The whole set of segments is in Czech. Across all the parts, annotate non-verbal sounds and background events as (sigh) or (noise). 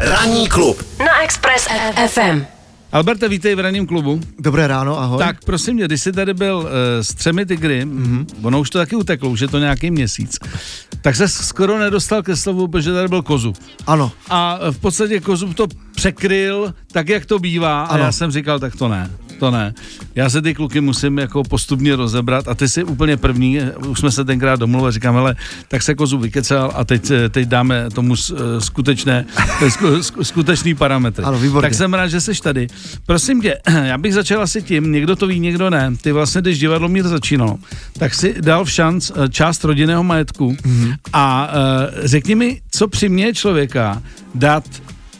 Ranní klub na Express FM. Alberte, vítej v ranním klubu. Dobré ráno, ahoj. Tak prosím mě, když jsi tady byl uh, s třemi tygry, mm-hmm. ono už to taky uteklo, už je to nějaký měsíc, tak se skoro nedostal ke slovu, protože tady byl kozu. Ano. A v podstatě kozu to překryl tak, jak to bývá ano. a já jsem říkal, tak to ne to ne. Já se ty kluky musím jako postupně rozebrat a ty jsi úplně první, už jsme se tenkrát domluvili, říkám, ale tak se kozu vykecel a teď, teď dáme tomu skutečné, (laughs) skutečný parametry. Ano, výborně. Tak jsem rád, že jsi tady. Prosím tě, (clears throat) já bych začal asi tím, někdo to ví, někdo ne. Ty vlastně, když divadlo Mír začínalo, tak si dal v šanc eh, část rodinného majetku mm-hmm. a řekni mi, co přiměje člověka dát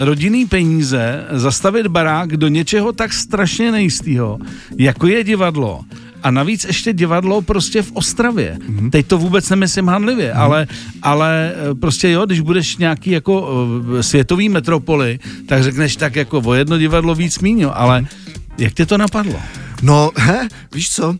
rodinný peníze zastavit barák do něčeho tak strašně nejistého, jako je divadlo. A navíc ještě divadlo prostě v Ostravě. Mm-hmm. Teď to vůbec nemyslím handlivě, mm-hmm. ale, ale eh, prostě jo, když budeš nějaký jako uh, světový metropoly, tak řekneš tak jako o jedno divadlo víc míňo, ale jak tě to napadlo? No, (laughs) he, víš co,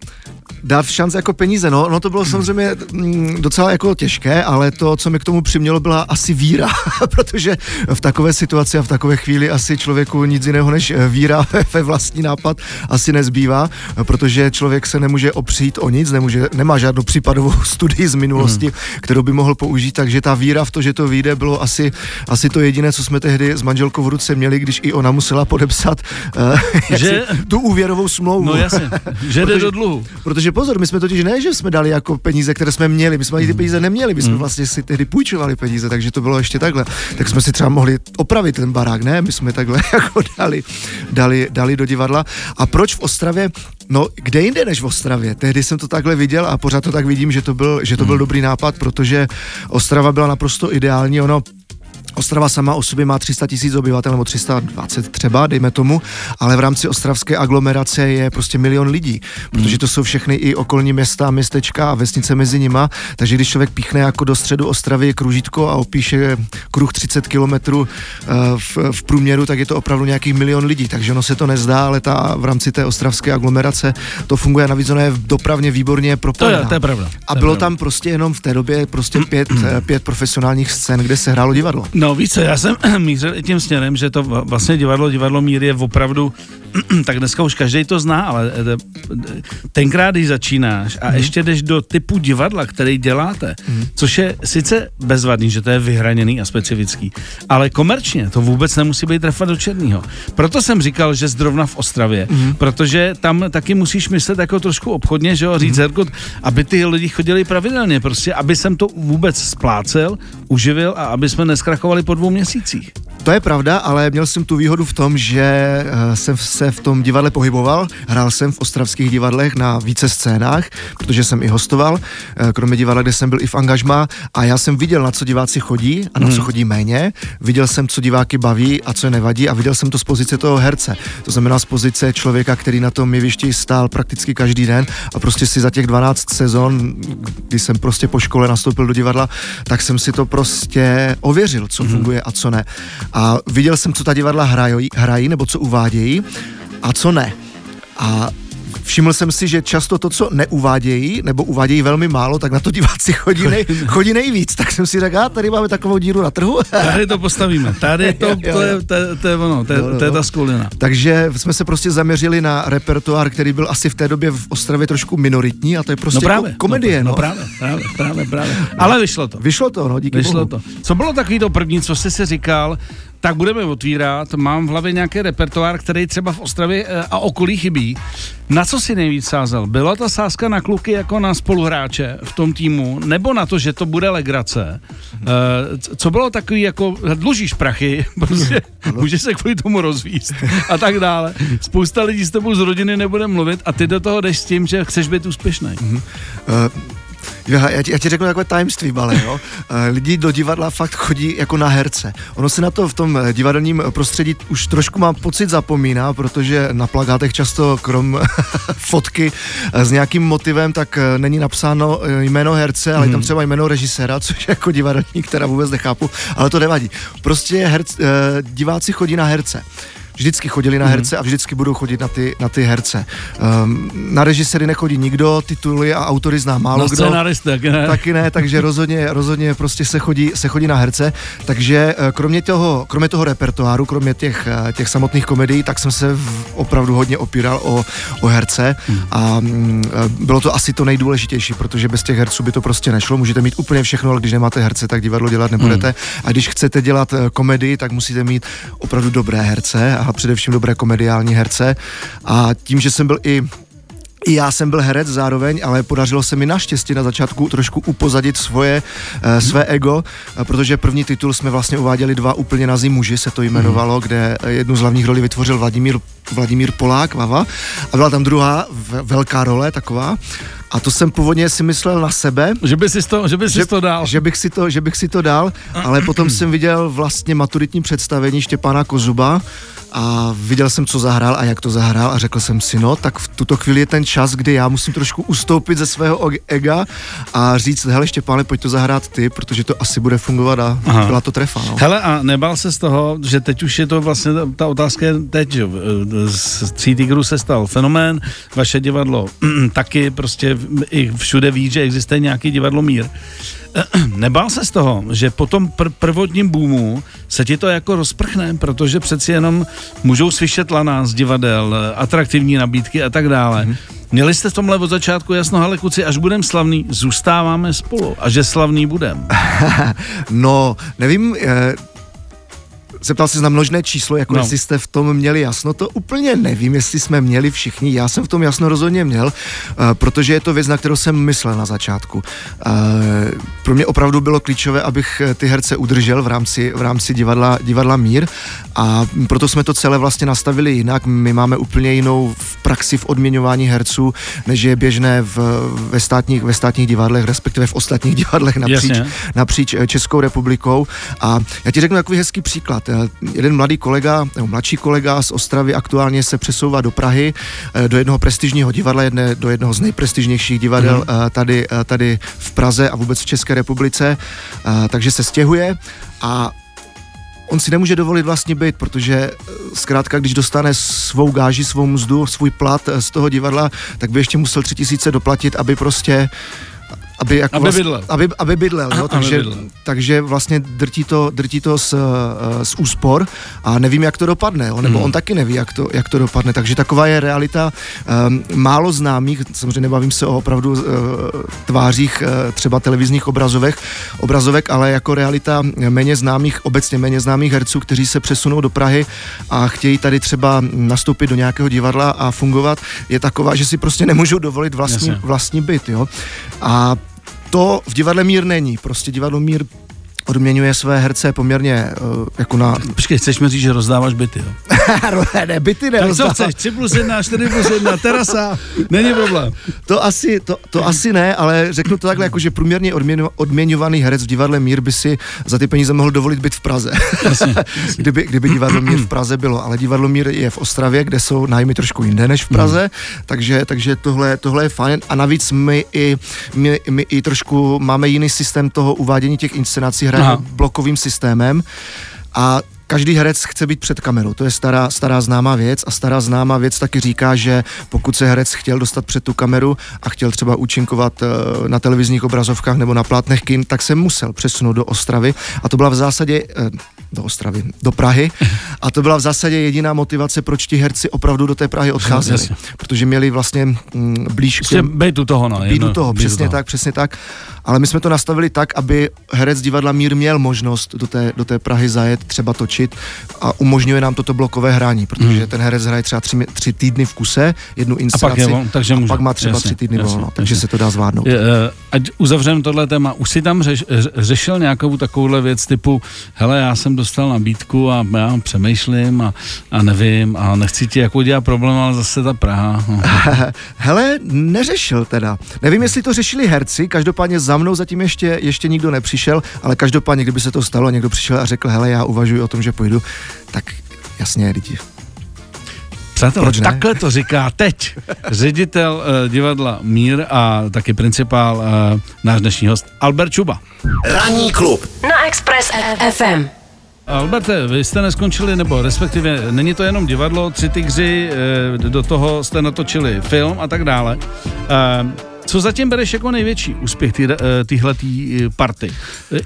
dát v šanci jako peníze. No, no to bylo samozřejmě mm, docela jako těžké, ale to, co mi k tomu přimělo, byla asi víra, (laughs) protože v takové situaci a v takové chvíli asi člověku nic jiného než eh, víra (laughs) ve vlastní nápad asi nezbývá, protože člověk se nemůže opřít o nic, nemůže, nemá žádnou případovou (laughs) studii z minulosti, hmm. kterou by mohl použít, takže ta víra v to, že to vyjde, bylo asi, asi to jediné, co jsme tehdy s manželkou v ruce měli, když i ona musela podepsat uh, že... tu úvěrovou smlouvu. No jasně, že jde do dluhu. Protože protože pozor, my jsme totiž ne, že jsme dali jako peníze, které jsme měli, my jsme ani ty hmm. peníze neměli, my jsme hmm. vlastně si tehdy půjčovali peníze, takže to bylo ještě takhle. Tak jsme si třeba mohli opravit ten barák, ne? My jsme takhle (laughs) jako dali, dali, dali do divadla. A proč v Ostravě? No, kde jinde než v Ostravě? Tehdy jsem to takhle viděl a pořád to tak vidím, že to byl, že to byl hmm. dobrý nápad, protože Ostrava byla naprosto ideální. Ono Ostrava sama o sobě má 300 tisíc obyvatel, nebo 320 třeba, dejme tomu, ale v rámci ostravské aglomerace je prostě milion lidí, protože hmm. to jsou všechny i okolní města, městečka a vesnice mezi nima, takže když člověk píchne jako do středu Ostravy kružítko a opíše kruh 30 kilometrů eh, v, v průměru, tak je to opravdu nějakých milion lidí, takže ono se to nezdá, ale ta v rámci té ostravské aglomerace to funguje, navíc ono je dopravně výborně propojená. To je, to je pravda. A bylo pravda. tam prostě jenom v té době prostě pět, eh, pět profesionálních scén, kde se hrálo divadlo. No víš co, já jsem (clears throat) mířil i tím směrem, že to vlastně divadlo, divadlo míry je opravdu, (clears throat) tak dneska už každý to zná, ale eh, tenkrát, když začínáš a hmm. ještě jdeš do typu divadla, který děláte, hmm. což je sice bezvadný, že to je vyhraněný a specifický, ale komerčně to vůbec nemusí být trefa do černého. Proto jsem říkal, že zrovna v Ostravě, hmm. protože tam taky musíš myslet jako trošku obchodně, že jo, říct, hmm. aby ty lidi chodili pravidelně, prostě, aby jsem to vůbec splácel, uživil a aby jsme neskrachovali po dvou měsících. To je pravda, ale měl jsem tu výhodu v tom, že eh, jsem se v tom divadle pohyboval. Hrál jsem v ostravských divadlech na více scénách, protože jsem i hostoval, eh, kromě divadla, kde jsem byl i v angažmá a já jsem viděl, na co diváci chodí a na co chodí méně. Viděl jsem, co diváky baví a co je nevadí a viděl jsem to z pozice toho herce. To znamená z pozice člověka, který na tom jevišti stál prakticky každý den a prostě si za těch 12 sezon, kdy jsem prostě po škole nastoupil do divadla, tak jsem si to prostě ověřil, co hmm. funguje a co ne a viděl jsem, co ta divadla hrají, hrají nebo co uvádějí a co ne. A všiml jsem si, že často to, co neuvádějí, nebo uvádějí velmi málo, tak na to diváci chodí, nej, chodí nejvíc. Tak jsem si řekl, a tady máme takovou díru na trhu. (laughs) Tady to postavíme. Tady to, to, je, to, to je ono, to, no, no, to je ta skulina. Takže jsme se prostě zaměřili na repertoár, který byl asi v té době v Ostravě trošku minoritní a to je prostě no právě, komedie. No, no. právě, právě, právě, právě. Ale vyšlo to. Vyšlo to, no, díky Vyšlo bohu. to. Co bylo takový to první, co jsi si říkal, tak budeme otvírat. Mám v hlavě nějaký repertoár, který třeba v Ostravě eh, a okolí chybí. Na co si nejvíc sázel? Byla ta sázka na kluky jako na spoluhráče v tom týmu, nebo na to, že to bude legrace? Eh, co bylo takový jako, dlužíš prachy, (laughs) prostě můžeš se kvůli tomu rozvíst a tak dále. Spousta lidí s tebou z rodiny nebude mluvit a ty do toho jdeš s tím, že chceš být úspěšný. Uh, já, já, ti, já ti řeknu takové tajemství, ale jo. Eh, lidi do divadla fakt chodí jako na herce. Ono se na to v tom eh, divadelním prostředí už trošku mám pocit zapomíná, protože na plagátech často krom (laughs) fotky eh, s nějakým motivem, tak není napsáno jméno herce, ale hmm. tam třeba jméno režiséra, (laughs) což jako divadelník, která vůbec nechápu, ale to nevadí. Prostě herc, diváci chodí na herce. Vždycky chodili na Mhm. herce a vždycky budou chodit na ty, na ty herce. Um, na režiséry nechodí nikdo, tituly a autory zná málo Na kdo. taky ne? Taky ne, takže (laughs) rozhodně, rozhodně prostě se chodí, se chodí na herce, takže eh, kromě toho, kromě toho repertoáru, kromě těch, eh, těch samotných komedií, tak jsem se v, opravdu hodně opíral o, o herce a mm, eh, bylo to asi to nejdůležitější, protože bez těch herců by to prostě nešlo, můžete mít úplně všechno, ale když nemáte herce, tak divadlo dělat nebudete a když chcete dělat komedii, tak musíte mít opravdu dobré herce a především dobré komediální herce a tím, že jsem byl i i já jsem byl herec zároveň, ale podařilo se mi naštěstí na začátku trošku upozadit svoje, eh, své ego, eh, protože první titul jsme vlastně uváděli dva úplně nazí muži, se to jmenovalo, kde eh, jednu z hlavních rolí vytvořil Vladimír, Vladimír Polák, Vava, a byla tam druhá velká role taková. A to jsem původně si myslel na sebe, Že by si to, že by si to dal. že bych si to, že bych si to dal, ale potom jsem viděl vlastně maturitní představení Štěpána Kozuba a viděl jsem, co zahrál a jak to zahrál a řekl jsem si, no, tak v tuto chvíli je ten čas, kdy já musím trošku ustoupit ze svého ega a říct, hele Štěpáne, pojď to zahrát ty, protože to asi bude fungovat a Aha. byla to trefa, no. Hele, a nebal se z toho, že teď už je to vlastně, ta, otázka je teď, že z Tří tigrů se stal fenomén, vaše divadlo (clears throat) taky prostě i všude ví, že existuje nějaký divadlo mír. (clears throat) Nebál se z toho, že po tom pr- prvotním boomu se ti to jako rozprchne, protože přeci jenom můžou slyšet lana z divadel, atraktivní nabídky a tak dále. Mhm. Měli jste v tomhle od začátku jasno, hele kuci, až budem slavný, zůstáváme spolu a že slavný budem. (laughs) No, nevím, eh, zeptal jsi na množné číslo, jako No. jestli jste v tom měli jasno, to úplně nevím, jestli jsme měli všichni, já jsem v tom jasno rozhodně měl, eh, protože je to věc, na kterou jsem myslel na začátku. Eh, Pro mě opravdu bylo klíčové, abych eh, ty herce udržel v rámci, v rámci divadla, divadla Mír a proto jsme to celé vlastně nastavili jinak, my máme úplně jinou v praxi v odměňování herců, než je běžné v, ve, státních, ve státních divadlech, respektive v ostatních divadlech napříč, Jasně. napříč Českou republikou. A já ti řeknu takový hezký příklad. Eh, Jeden mladý kolega, nebo mladší kolega z Ostravy aktuálně se přesouvá do Prahy, eh, do jednoho prestižního divadla, jedné, do jednoho z nejprestižnějších divadel mm. tady, tady v Praze a vůbec v České republice. Takže se stěhuje a on si nemůže dovolit vlastně být, protože zkrátka, když dostane svou gáži, svou mzdu, svůj plat z toho divadla, tak by ještě musel tři tisíce doplatit, aby prostě aby, jako Aby vlastně, bydlel. Aby, aby bydlel, jo, Aby takže, bydlel. takže vlastně drtí to, drtí to z, eh, z úspor a nevím, jak to dopadne, jo, nebo Hmm. on taky neví, jak to, jak to dopadne, takže taková je realita um, málo známých, samozřejmě nebavím se o opravdu uh, tvářích uh, třeba televizních obrazovek, obrazovek, ale jako realita méně známých, obecně méně známých herců, kteří se přesunou do Prahy a chtějí tady třeba nastoupit do nějakého divadla a fungovat, je taková, že si prostě nemůžou dovolit vlastní, Jasně. vlastní byt, jo. A to v divadle Mír není. Prostě divadlo Mír odměňuje své herce poměrně uh, jako na... Počkej, chceš mi říct, že rozdáváš byty, jo? (laughs) ne, byty Tak co chceš? 3 plus 1, 4 plus 1, terasa, není problém. To asi, to, to asi ne, ale řeknu to takhle, jako že průměrně odměňo, odměňovaný herec v divadle Mír by si za ty peníze mohl dovolit být v Praze. (laughs) kdyby, kdyby divadlo Mír v Praze bylo, ale divadlo Mír je v Ostravě, kde jsou nájmy trošku jinde než v Praze, takže, takže tohle, tohle je fajn a navíc my i, my, my i trošku máme jiný systém toho uvádění těch inscenací, Aha. blokovým systémem a každý herec chce být před kamerou. To je stará, stará známá věc a stará známá věc taky říká, že pokud se herec chtěl dostat před tu kameru a chtěl třeba účinkovat eh, na televizních obrazovkách nebo na plátnech kin, tak se musel přesunout do Ostravy a to byla v zásadě eh, do Ostravy, do Prahy (laughs) a to byla v zásadě jediná motivace, proč ti herci opravdu do té Prahy odcházeli, protože měli vlastně mm, blíž k Prostě těm bejt u toho, no. být u toho, být přesně tak, přesně tak. Ale my jsme to nastavili tak, aby herec divadla Mír měl možnost do té, do té Prahy zajet, třeba točit a umožňuje nám toto blokové hrání, protože ten herec hraje třeba tři, tři týdny v kuse, jednu inscenaci je vol- takže a může. pak má třeba Jasně, tři týdny jasně, volno, takže jasně. se to dá zvládnout. Je, eh, Ať uzavřeme tohle téma, už si tam řeš, ře- řešil nějakou takovouhle věc typu, hele, já jsem dostal nabídku a já přemýšlím a, a nevím a nechci ti jako dělat problém, ale zase ta Praha. (laughs) (laughs) Hele, neřešil teda. Nevím, jestli to řešili herci, každopádně za mnou zatím ještě, ještě nikdo nepřišel, ale každopádně, kdyby se to stalo, někdo přišel a řekl, hele, já uvažuji o tom, že půjdu, tak jasně, lidi. Přátelé, Proč ne? takhle to říká teď ředitel uh, divadla Mír a taky principál uh, náš dnešní host Albert Čuba. Ranní klub na Express FM. Alberte, vy jste neskončili, nebo respektive není to jenom divadlo, tři tygři, eh, do toho jste natočili film a tak dále. Eh, co zatím bereš jako největší úspěch ty, tyhle tý party?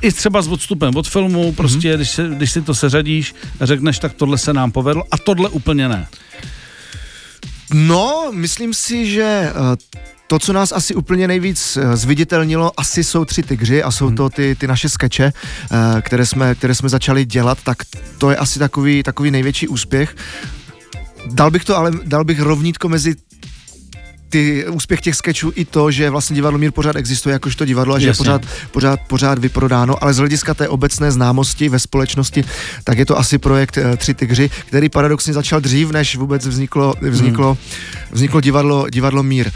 I třeba s odstupem od filmu, prostě, mm-hmm. když, se, když si to seřadíš a řekneš, tak tohle se nám povedlo a tohle úplně ne. No, myslím si, že to, co nás asi úplně nejvíc eh, zviditelnilo, asi jsou tři tygři a jsou to ty, ty naše skeče, eh, které jsme, které jsme začali dělat, tak to je asi takový, takový největší úspěch. Dal bych to, ale dal bych rovnítko mezi ty úspěch těch sketchů i to, že vlastně divadlo Mír pořád existuje jakožto divadlo a že Jasně. je pořád, pořád, pořád vyprodáno, ale z hlediska té obecné známosti ve společnosti, tak je to asi projekt uh, Tři tygři, který paradoxně začal dřív, než vůbec vzniklo, vzniklo, hmm. vzniklo divadlo, divadlo Mír.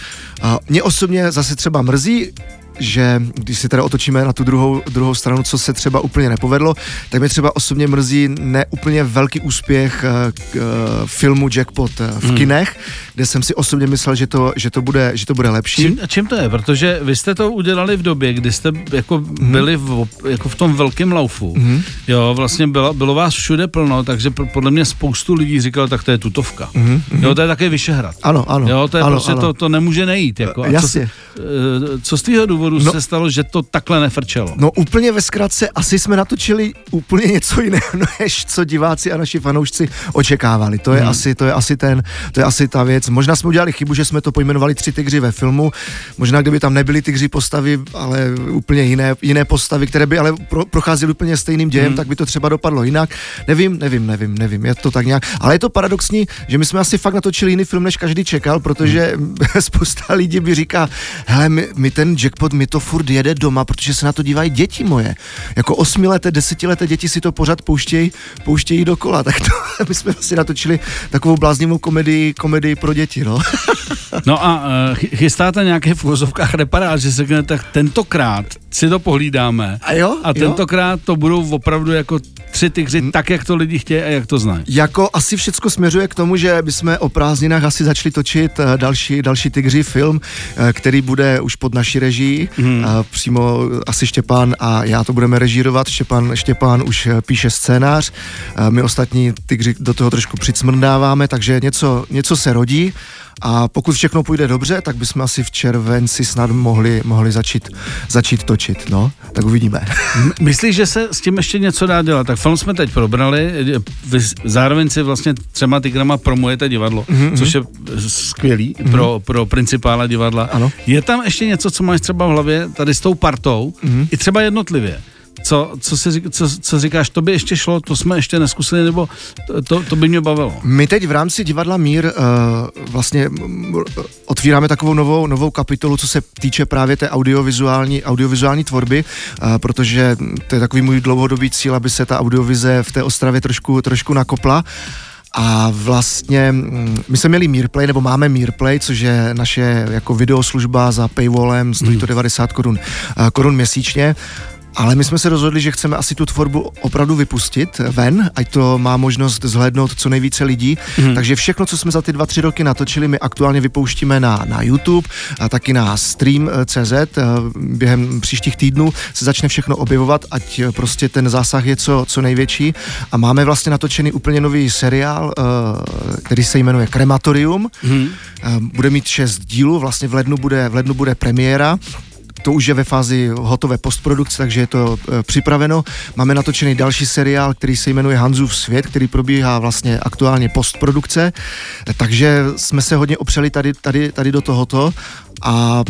Mě osobně zase třeba mrzí, že když si teda otočíme na tu druhou, druhou stranu, co se třeba úplně nepovedlo, tak mě třeba osobně mrzí neúplně velký úspěch uh, uh, filmu Jackpot uh, v hmm. kinech, kde jsem si osobně myslel, že to, že to, bude, že to bude lepší. Čím, a čím to je? Protože vy jste to udělali v době, kdy jste jako hmm. byli v, jako v tom velkém laufu. Hmm. Jo, vlastně bylo, bylo vás všude plno, takže podle mě spoustu lidí říkalo, tak to je tutovka. Hmm. Jo, to je také Vyšehrad. Ano, ano. Jo, to je ano, prostě ano. To, to nemůže nejít. Jako. A Jasně. Co, co z tvého důvodu důvodu no, se stalo, že to takhle nefrčelo? No úplně ve zkratce, asi jsme natočili úplně něco jiného, (laughs) než co diváci a naši fanoušci očekávali. To je, hmm. asi, to je asi ten, to je asi ta věc. Možná jsme udělali chybu, že jsme to pojmenovali tři tygři ve filmu. Možná kdyby tam nebyly tygři postavy, ale úplně jiné, jiné postavy, které by ale pro, procházely úplně stejným dějem, hmm. tak by to třeba dopadlo jinak. Nevím, nevím, nevím, nevím. Je to tak nějak. Ale je to paradoxní, že my jsme asi fakt natočili jiný film, než každý čekal, protože hmm. (laughs) spousta lidí by říká, hele, my, my ten jackpot, my to furt jede doma, protože se na to dívají děti moje. Jako osmileté, desetileté děti si to pořád pouštějí, pouštějí dokola. Tak to, (laughs) my jsme vlastně natočili takovou bláznivou komedii, komedii pro děti, no. no a uh, chystáte nějaké v úvozovkách reparáž, že se tak tentokrát si to pohlídáme. A jo? A tentokrát jo? to budou opravdu jako tři tygři, hmm. tak, jak to lidi chtějí a jak to znají. Jako asi všecko směřuje k tomu, že bychom o prázdninách asi začali točit eh, další, další tygři film, eh, který bude už pod naší režii. Hmm. Přímo asi Štěpán a já to budeme režírovat. Štěpán, Štěpán už eh, píše scénář. My ostatní tygři do toho trošku přicmrdáváme, takže něco, něco se rodí a pokud všechno půjde dobře, tak bychom asi v červenci snad mohli, mohli začít, začít točit, no, tak uvidíme. Myslíš, že se s tím ještě něco dá dělat? Tak film jsme teď probrali, vy zároveň si vlastně třema tygrama promujete divadlo, mm-hmm. což je skvělý mm-hmm. pro, pro principála divadla. Ano. Je tam ještě něco, co máš třeba v hlavě tady s tou partou, mm-hmm. i třeba jednotlivě? Co, co, si, co, co říkáš, to by ještě šlo, to jsme ještě neskusili, nebo to, to, by mě bavilo? My teď v rámci divadla Mír uh, vlastně otvíráme takovou novou, novou kapitolu, co se týče právě té audiovizuální, audiovizuální tvorby, uh, protože to je takový můj dlouhodobý cíl, aby se ta audiovize v té Ostravě trošku, trošku nakopla. A vlastně my jsme měli Mirplay, nebo máme Mirplay, což je naše jako videoslužba za paywallem, stojí to 90 korun, uh, korun měsíčně. Ale my jsme se rozhodli, že chceme asi tu tvorbu opravdu vypustit ven, ať to má možnost zhlédnout co nejvíce lidí. Mm. Takže všechno, co jsme za ty dva, tři roky natočili, my aktuálně vypouštíme na, na YouTube a taky na stream.cz. Eh, během příštích týdnů se začne všechno objevovat, ať eh, prostě ten zásah je co, co největší. A máme vlastně natočený úplně nový seriál, eh, který se jmenuje Krematorium. Mm. Bude mít šest dílů, vlastně v lednu bude, v lednu bude premiéra to už je ve fázi hotové postprodukce, takže je to e, připraveno. Máme natočený další seriál, který se jmenuje Hanzův svět, který probíhá vlastně aktuálně postprodukce, takže jsme se hodně opřeli tady, tady, tady do tohoto a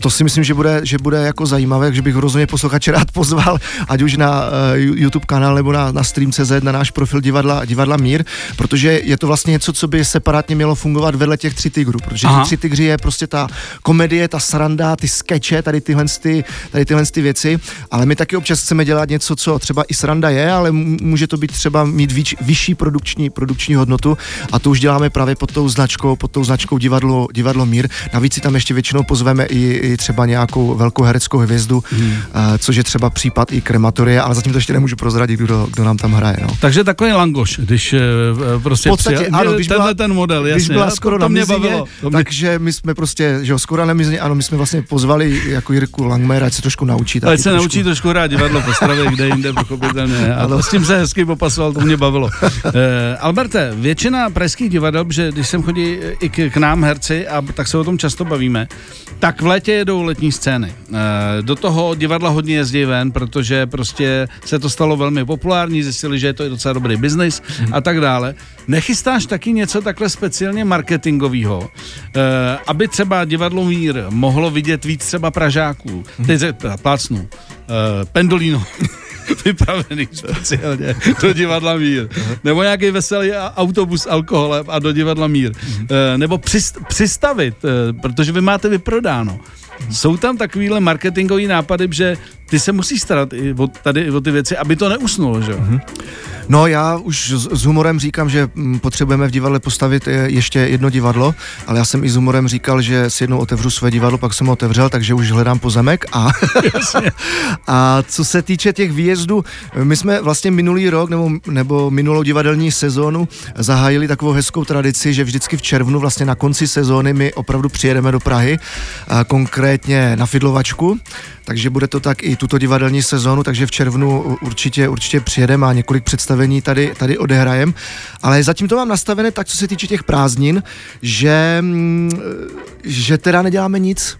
to si myslím, že bude, že bude jako zajímavé, takže bych rozhodně posluchače rád pozval, ať už na uh, YouTube kanál nebo na, na Stream.cz, na náš profil divadla, divadla Mír, protože je to vlastně něco, co by separátně mělo fungovat vedle těch tři tigrů, protože Aha. tři tygři je prostě ta komedie, ta sranda, ty skeče, tady tyhle, ty, tady tyhle ty věci, ale my taky občas chceme dělat něco, co třeba i sranda je, ale může to být třeba mít víč, vyšší produkční, produkční hodnotu a to už děláme právě pod tou značkou, pod tou značkou divadlo, divadlo Mír. Navíc si tam ještě většinou většinou pozveme i, i třeba nějakou velkou hereckou hvězdu, hmm. uh, což je třeba případ i krematorie, ale zatím to ještě nemůžu prozradit, kdo, kdo nám tam hraje. No. Takže takový langoš, když uh, prostě v podstatě, přijel, ano, když tenhle byla, ten model, jasně, když byla skoro to, to mě bavilo. To mě... Takže my jsme prostě, že jo, skoro na mizině, ano, my jsme vlastně pozvali jako Jirku Langmera, ať se trošku naučí. Ať se trošku. naučí trošku hrát divadlo po stravě, kde jinde, pochopitelně. A to s tím se hezky popasoval, to mě bavilo. Uh, Alberte, většina pražských divadel, že když sem chodí i k, k nám herci, a tak se o tom často bavíme, tak v létě jedou letní scény. Uh, do toho divadla hodně jezdí ven, protože prostě se to stalo velmi populární, zjistili, že je to docela dobrý biznis hmm. a tak dále. Nechystáš taky něco takhle speciálně marketingového, uh, aby třeba divadlo Mír mohlo vidět víc třeba Pražáků. Hmm. Teď plácnu. Uh, Pendolino. (laughs) (laughs) vypravený speciálně do divadla Mír. Nebo nějaký veselý autobus s alkoholem a do divadla Mír. E, nebo přistavit, e, protože vy máte vyprodáno. Jsou tam takovýhle marketingové nápady, že ty se musíš starat i o, tady o ty věci, aby to neusnulo, že jo? Mm-hmm. No já už s, s humorem říkám, že mm, potřebujeme v divadle postavit ještě jedno divadlo, ale já jsem i s humorem říkal, že si jednou otevřu své divadlo, pak jsem ho otevřel, takže už hledám pozemek a, (laughs) a co se týče těch výjezdů, my jsme vlastně minulý rok nebo, nebo minulou divadelní sezónu zahájili takovou hezkou tradici, že vždycky v červnu vlastně na konci sezóny my opravdu přijedeme do Prahy, konkrétně na Fidlovačku, takže bude to tak i tuto divadelní sezónu, takže v červnu určitě, určitě přijedeme a několik představení tady, tady odehrajem. Ale zatím to mám nastavené tak, co se týče těch prázdnin, že, mm, že teda neděláme nic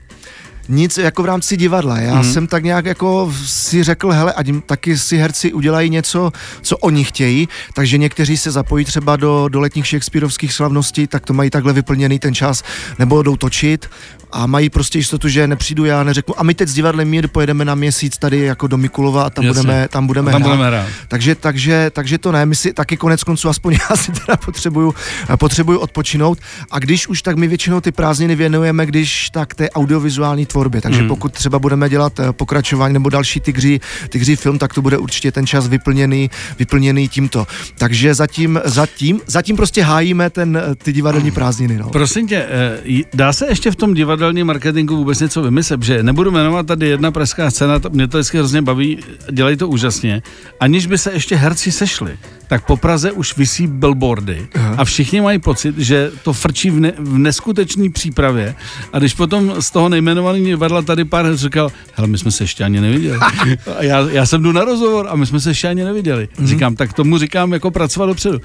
nic jako v rámci divadla. Já mm. jsem tak nějak jako si řekl, hele, ať taky si herci udělají něco, co oni chtějí, takže někteří se zapojí třeba do, do letních Shakespeareovských slavností, tak to mají takhle vyplněný ten čas, nebo jdou točit a mají prostě jistotu, že nepřijdu já, neřeknu, a my teď s divadlem Mír pojedeme na měsíc tady jako do Mikulova a tam Jasně. budeme, tam budeme, a tam hrát. budeme hrát. Takže, takže, takže to ne, my si taky konec konců, aspoň (laughs) já si teda potřebuju, potřebuju odpočinout a když už, tak my většinou ty prázdniny věnujeme, když tak té audiovizuální tvorbě, takže hmm. pokud třeba budeme dělat eh, pokračování nebo další tygří, tygří film, tak to bude určitě ten čas vyplněný, vyplněný tímto. Takže zatím, zatím, zatím prostě hájíme ten, eh, ty divadelní prázdniny. No. Prosím tě, eh, dá se ještě v tom divadle divadelní marketingu vůbec něco vymyslet, že nebudu jmenovat tady jedna pražská scéna, to, mě to vždycky hrozně baví, dělají to úžasně, aniž by se ještě herci sešli tak po Praze už vysí billboardy Aha. a všichni mají pocit, že to frčí v, ne, v neskutečné přípravě a když potom z toho nejmenovaného divadla tady pár říkal, hele, my jsme se ještě ani neviděli. A (laughs) já, já jsem jdu na rozhovor a my jsme se ještě ani neviděli. Mm. Říkám, tak tomu říkám jako pracovat dopředu.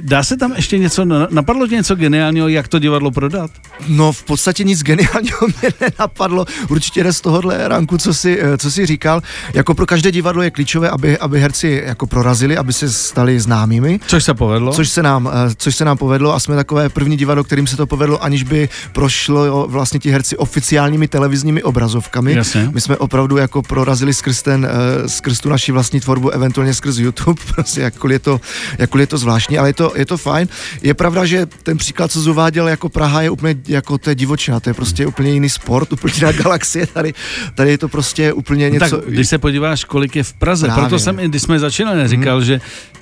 Dá se tam ještě něco, napadlo tě něco geniálního, jak to divadlo prodat? No v podstatě nic geniálního mě nenapadlo. Určitě jde z tohohle ranku, co si, eh, co si říkal. Jako pro každé divadlo je klíčové, aby, aby herci jako prorazili, aby se stali známými. Což se povedlo. Což se nám, eh, což se nám povedlo a jsme takové první divadlo, kterým se to povedlo, aniž by prošlo vlastně ti herci oficiálními televizními obrazovkami. Jasně. My jsme opravdu jako prorazili skrz, ten, eh, skrz tu naši vlastní tvorbu, eventuálně skrz YouTube, (laughs) prostě jakkoliv je to, jakkoliv je to zvláštní, ale je to, je to fajn. Je pravda, že ten příklad, co zuváděl jako Praha, je úplně jako to je divočina, to je prostě úplně jiný sport, (laughs) úplně jiná galaxie, tady, tady je to prostě úplně něco. Tak, když se podíváš, kolik je v Praze, Právě. proto jsem, když jsme začínali, říkal, hmm. že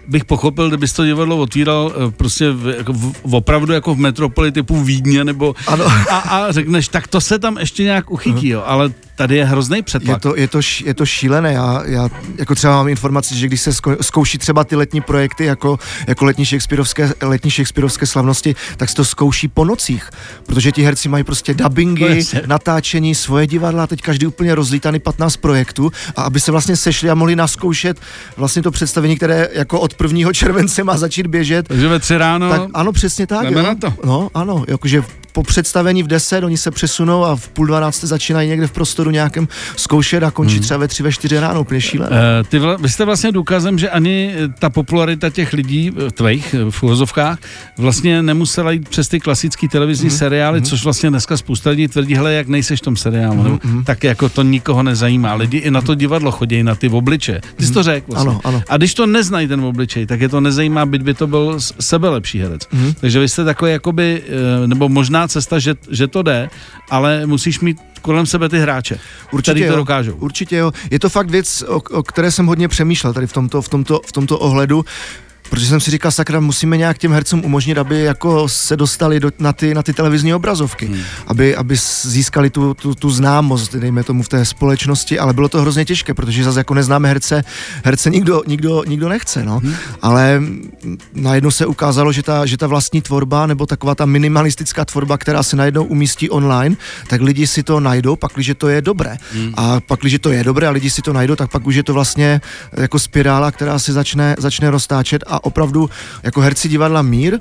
bych pochopil, kdybys to divadlo otvíral eh, prostě v, jako v, v, opravdu jako v metropoli typu Vídně, nebo ano. A, a řekneš, tak to se tam ještě nějak uchytí, jo, ale tady je hrozný přetlak. Je to, je to, je to šílené, já, já jako třeba mám informaci, že když se zkouší třeba ty letní projekty jako, jako letní shakespeareovské, letní shakespeareovské slavnosti, tak se to zkouší po nocích, protože ti herci mají prostě dubbingy, no, natáčení, svoje divadla, teď každý úplně rozlítaný 15 projektů. A aby se vlastně sešli a mohli naskoušet vlastně to představení, které jako od 1. července má začít běžet. Takže ve tři ráno. Tak, ano, přesně tak. Jo. Na to. No, ano, jakože po představení v 10, oni se přesunou a v půl 12 začínají někde v prostoru nějakém zkoušet a končí hmm. třeba ve 3, ve 4 ráno, úplně šílené. Uh, ty vla, vy jste vlastně důkazem, že ani ta popularita těch lidí, eh, tvých eh, v uvozovkách, vlastně nemusela jít přes ty klasické televizní hmm. seriály, hmm. což vlastně dneska spousta lidí tvrdí, hele, jak nejseš v tom seriálu, hmm. nebo, hmm. tak jako to nikoho nezajímá. Lidi i na to divadlo chodí, na ty obliče. Ty jsi to hmm. řekl vlastně. Ano, ano. A když to neznají ten obličej, tak je to nezajímá, byť by to byl sebe lepší herec. Hmm. Takže vy jste takový jakoby, nebo možná cesta, že, že to jde, ale musíš mít kolem sebe ty hráče, určitě který to jo, dokážou. Určitě jo. Je to fakt věc, o, o které jsem hodně přemýšlel tady v tomto, v tomto, v tomto ohledu protože jsem si říkal, sakra, musíme nějak těm hercům umožnit, aby jako se dostali do, na, ty, na ty televizní obrazovky, hmm. aby, aby získali tu, tu, tu známost, dejme tomu v té společnosti, ale bylo to hrozně těžké, protože zase jako neznáme herce, herce nikdo, nikdo, nikdo nechce, no. Hmm. Ale najednou se ukázalo, že ta, že ta vlastní tvorba, nebo taková ta minimalistická tvorba, která se najednou umístí online, tak lidi si to najdou, pak, když to je dobré. Hmm. A pak, když to je dobré a lidi si to najdou, tak pak už je to vlastně jako spirála, která se začne, začne roztáčet a opravdu jako herci divadla Mír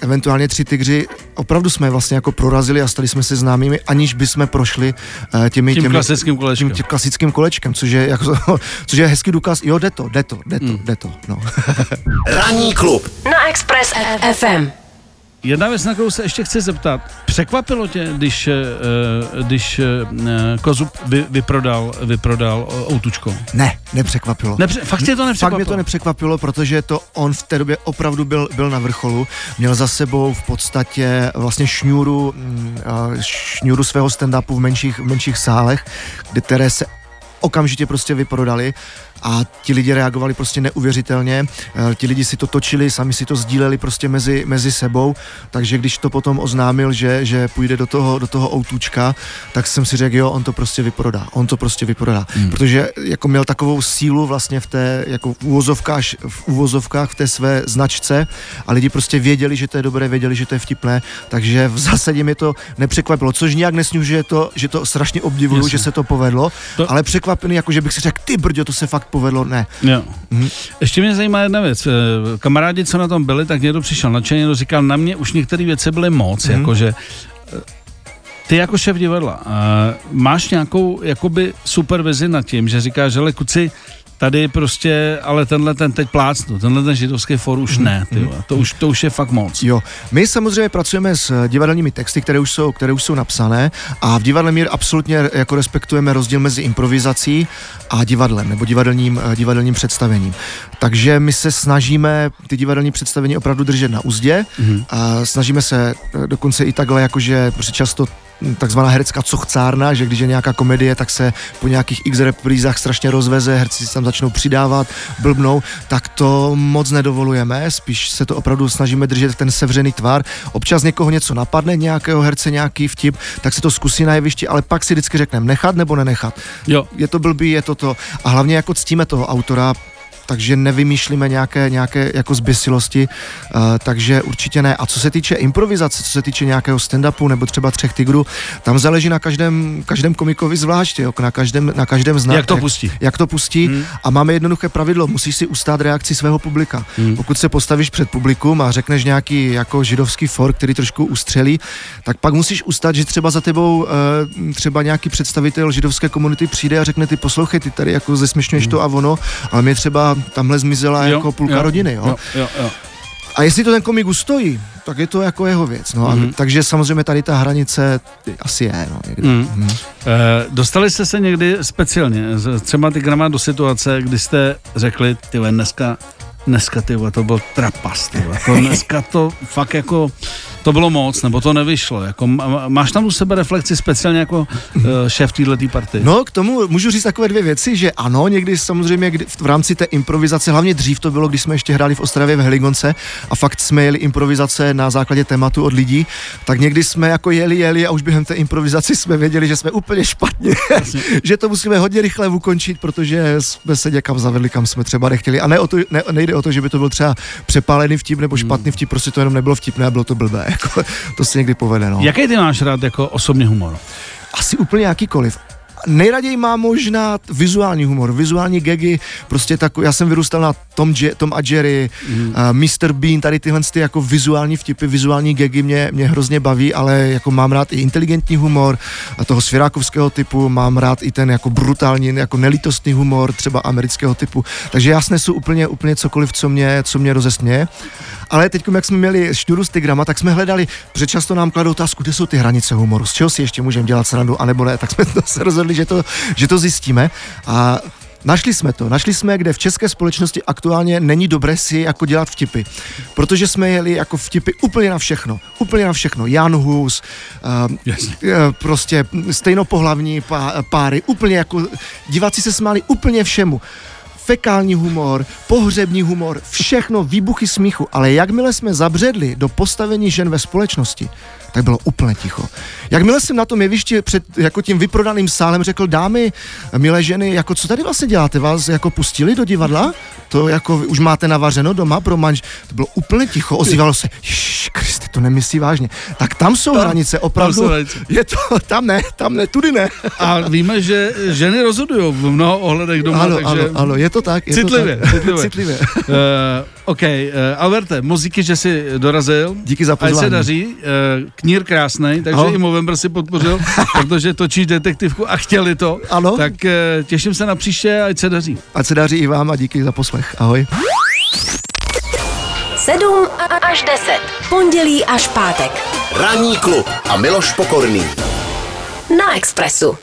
eventuálně tři tygři, opravdu jsme vlastně jako prorazili a stali jsme se známými, aniž bychom prošli uh, těmi, tím těmi, klasickým kolečkem. Tím, tím klasickým kolečkem, což je, jako, (laughs) což je hezký důkaz, jo, jde to, jde to, jde to, mm. jde to, no. Ranní klub na Express FM. Jedna věc, na kterou se ještě chci zeptat. Překvapilo tě, když, eh, když eh, Kozub vy, vyprodal, vyprodal Outučko? Ne, nepřekvapilo. Nepře- fakt tě to nepřekvapilo? Fakt mě to nepřekvapilo, protože to on v té době opravdu byl, byl na vrcholu. Měl za sebou v podstatě vlastně šňůru, mm, šňůru svého stand-upu v menších, v menších sálech, které se okamžitě prostě vyprodali a ti lidi reagovali prostě neuvěřitelně. Eh, ti lidi si to točili, sami si to sdíleli prostě mezi, mezi sebou, takže když to potom oznámil, že, že půjde do toho, do toho outučka, tak jsem si řekl, jo, on to prostě vyprodá, on to prostě vyprodá, hmm. protože jako měl takovou sílu vlastně v té, jako v uvozovkách, v uvozovkách v té své značce a lidi prostě věděli, že to je dobré, věděli, že to je vtipné, takže v zásadě mě to nepřekvapilo, což nějak nesnižuje to, že to strašně obdivuju, Jasně. že se to povedlo, to... ale překvapený, jako že bych si řekl, ty brďo, to se fakt povedlo, ne. Jo. Mhm. Ještě mě zajímá jedna věc. Eh, kamarádi, co na tom byli, tak někdo přišel nadšeně, někdo říkal, na mě už některé věci byly moc, mhm. jakože eh, ty jako šéf divadla, uh, máš nějakou jakoby supervizi nad tím, že říkáš, že kuci, Tady prostě, ale tenhle ten teď plácnu, tenhle ten židovský for už ne, ty, to, už, to už je fakt moc. Jo, my samozřejmě pracujeme s divadelními texty, které už jsou, které už jsou napsané a v divadle Mír absolutně jako respektujeme rozdíl mezi improvizací a divadlem, nebo divadelním, divadelním představením. Takže my se snažíme ty divadelní představení opravdu držet na úzdě mm-hmm. a snažíme se dokonce i takhle, jakože prostě často takzvaná herecká cochcárna, že když je nějaká komedie, tak se po nějakých x reprízách strašně rozveze, herci si tam začnou přidávat, blbnou, tak to moc nedovolujeme, spíš se to opravdu snažíme držet ten sevřený tvar. Občas někoho něco napadne, nějakého herce nějaký vtip, tak se to zkusí na jevišti, ale pak si vždycky řekneme nechat nebo nenechat. Jo. Je to blbý, je to to. A hlavně jako ctíme toho autora, takže nevymýšlíme nějaké, nějaké jako zběsilosti, uh, takže určitě ne. A co se týče improvizace, co se týče nějakého stand-upu nebo třeba třech tigrů, tam záleží na každém, každém komikovi zvlášť, jo, na každém, na každém znak. Jak to pustí. Jak, jak to pustí hmm. a máme jednoduché pravidlo, musíš si ustát reakci svého publika. Hmm. Pokud se postavíš před publikum a řekneš nějaký jako židovský for, který trošku ustřelí, tak pak musíš ustát, že třeba za tebou uh, třeba nějaký představitel židovské komunity přijde a řekne ty poslouchej, ty tady jako zesměšňuješ hmm. to a ono, ale mě třeba tamhle zmizela jo, jako půlka jo, rodiny, jo? Jo, jo, jo. A jestli to ten komik ustojí, tak je to jako jeho věc. No. Mm-hmm. A, takže samozřejmě tady ta hranice asi je. No, někdy. Mm. Mm. E, dostali jste se někdy speciálně, třeba ty grama do situace, kdy jste řekli, ty dneska, dneska ty to byl trapas, ty to (laughs) dneska to fakt jako to bylo moc, nebo to nevyšlo. Jako, máš tam u sebe reflexi speciálně jako uh, šéf této party? No, k tomu můžu říct takové dvě věci, že ano, někdy samozřejmě kdy, v rámci té improvizace, hlavně dřív to bylo, když jsme ještě hráli v Ostravě v Heligonce a fakt jsme jeli improvizace na základě tématu od lidí, tak někdy jsme jako jeli, jeli a už během té improvizace jsme věděli, že jsme úplně špatně, (laughs) že to musíme hodně rychle ukončit, protože jsme se někam zavedli, kam jsme třeba nechtěli. A ne o to, ne, nejde o to, že by to byl třeba přepálený vtip nebo špatný vtip, prostě to jenom nebylo vtipné, bylo to blbé jako, to se někdy povede. No. Jaký ty máš rád jako osobně humor? Asi úplně jakýkoliv nejraději má možná vizuální humor, vizuální gagy, prostě tak, já jsem vyrůstal na Tom, Je, Tom a Jerry, mm. uh, Mr. Bean, tady tyhle ty jako vizuální vtipy, vizuální gagy mě, mě hrozně baví, ale jako mám rád i inteligentní humor a toho svěrákovského typu, mám rád i ten jako brutální, jako nelítostný humor, třeba amerického typu, takže já snesu úplně, úplně cokoliv, co mě, co mě rozesměje. Ale teď, jak jsme měli šňuru z Tigrama, tak jsme hledali, protože často nám kladou otázku, kde jsou ty hranice humoru, z čeho si ještě můžeme dělat srandu, anebo ne, tak jsme to se rozhodli, že to, že to zjistíme. A Našli jsme to. Našli jsme, kde v české společnosti aktuálně není dobré si jako dělat vtipy. Protože jsme jeli jako vtipy úplně na všechno. Úplně na všechno. Jan Hus, uh, yes. uh, prostě stejnopohlavní pá, páry, úplně jako diváci se smáli úplně všemu fekální humor, pohřební humor, všechno výbuchy smíchu, ale jakmile jsme zabředli do postavení žen ve společnosti, tak bylo úplně ticho. Jakmile jsem na tom jevišti před jako tím vyprodaným sálem řekl, dámy, milé ženy, jako co tady vlastně děláte? Vás jako pustili do divadla? To jako už máte navařeno doma pro manž. To bylo úplně ticho, ozývalo se, Kriste, to nemyslí vážně. Tak tam jsou Tam- hranice, tam opravdu. jsou hranice. Je to, tam ne, tam ne, tudy ne. A víme, že ženy rozhodují v mnoho ohledech doma, ano, takže... ano, ano, je to tak. Je Citlivě, to tak. (laughs) citlivě. citlivě. Uh, OK, uh, Alberte, moc díky, že jsi dorazil. Díky za Ať pozvání. se daří, uh, knír krásný, takže Aho. i Movember si podpořil, (laughs) protože točíš detektivku a chtěli to. Ano. Tak uh, těším se na příště, ať se daří. Ať se daří i vám a díky za poslech. Ahoj. 7 až 10. Pondělí až pátek. Ranní klub a Miloš Pokorný. Na Expressu.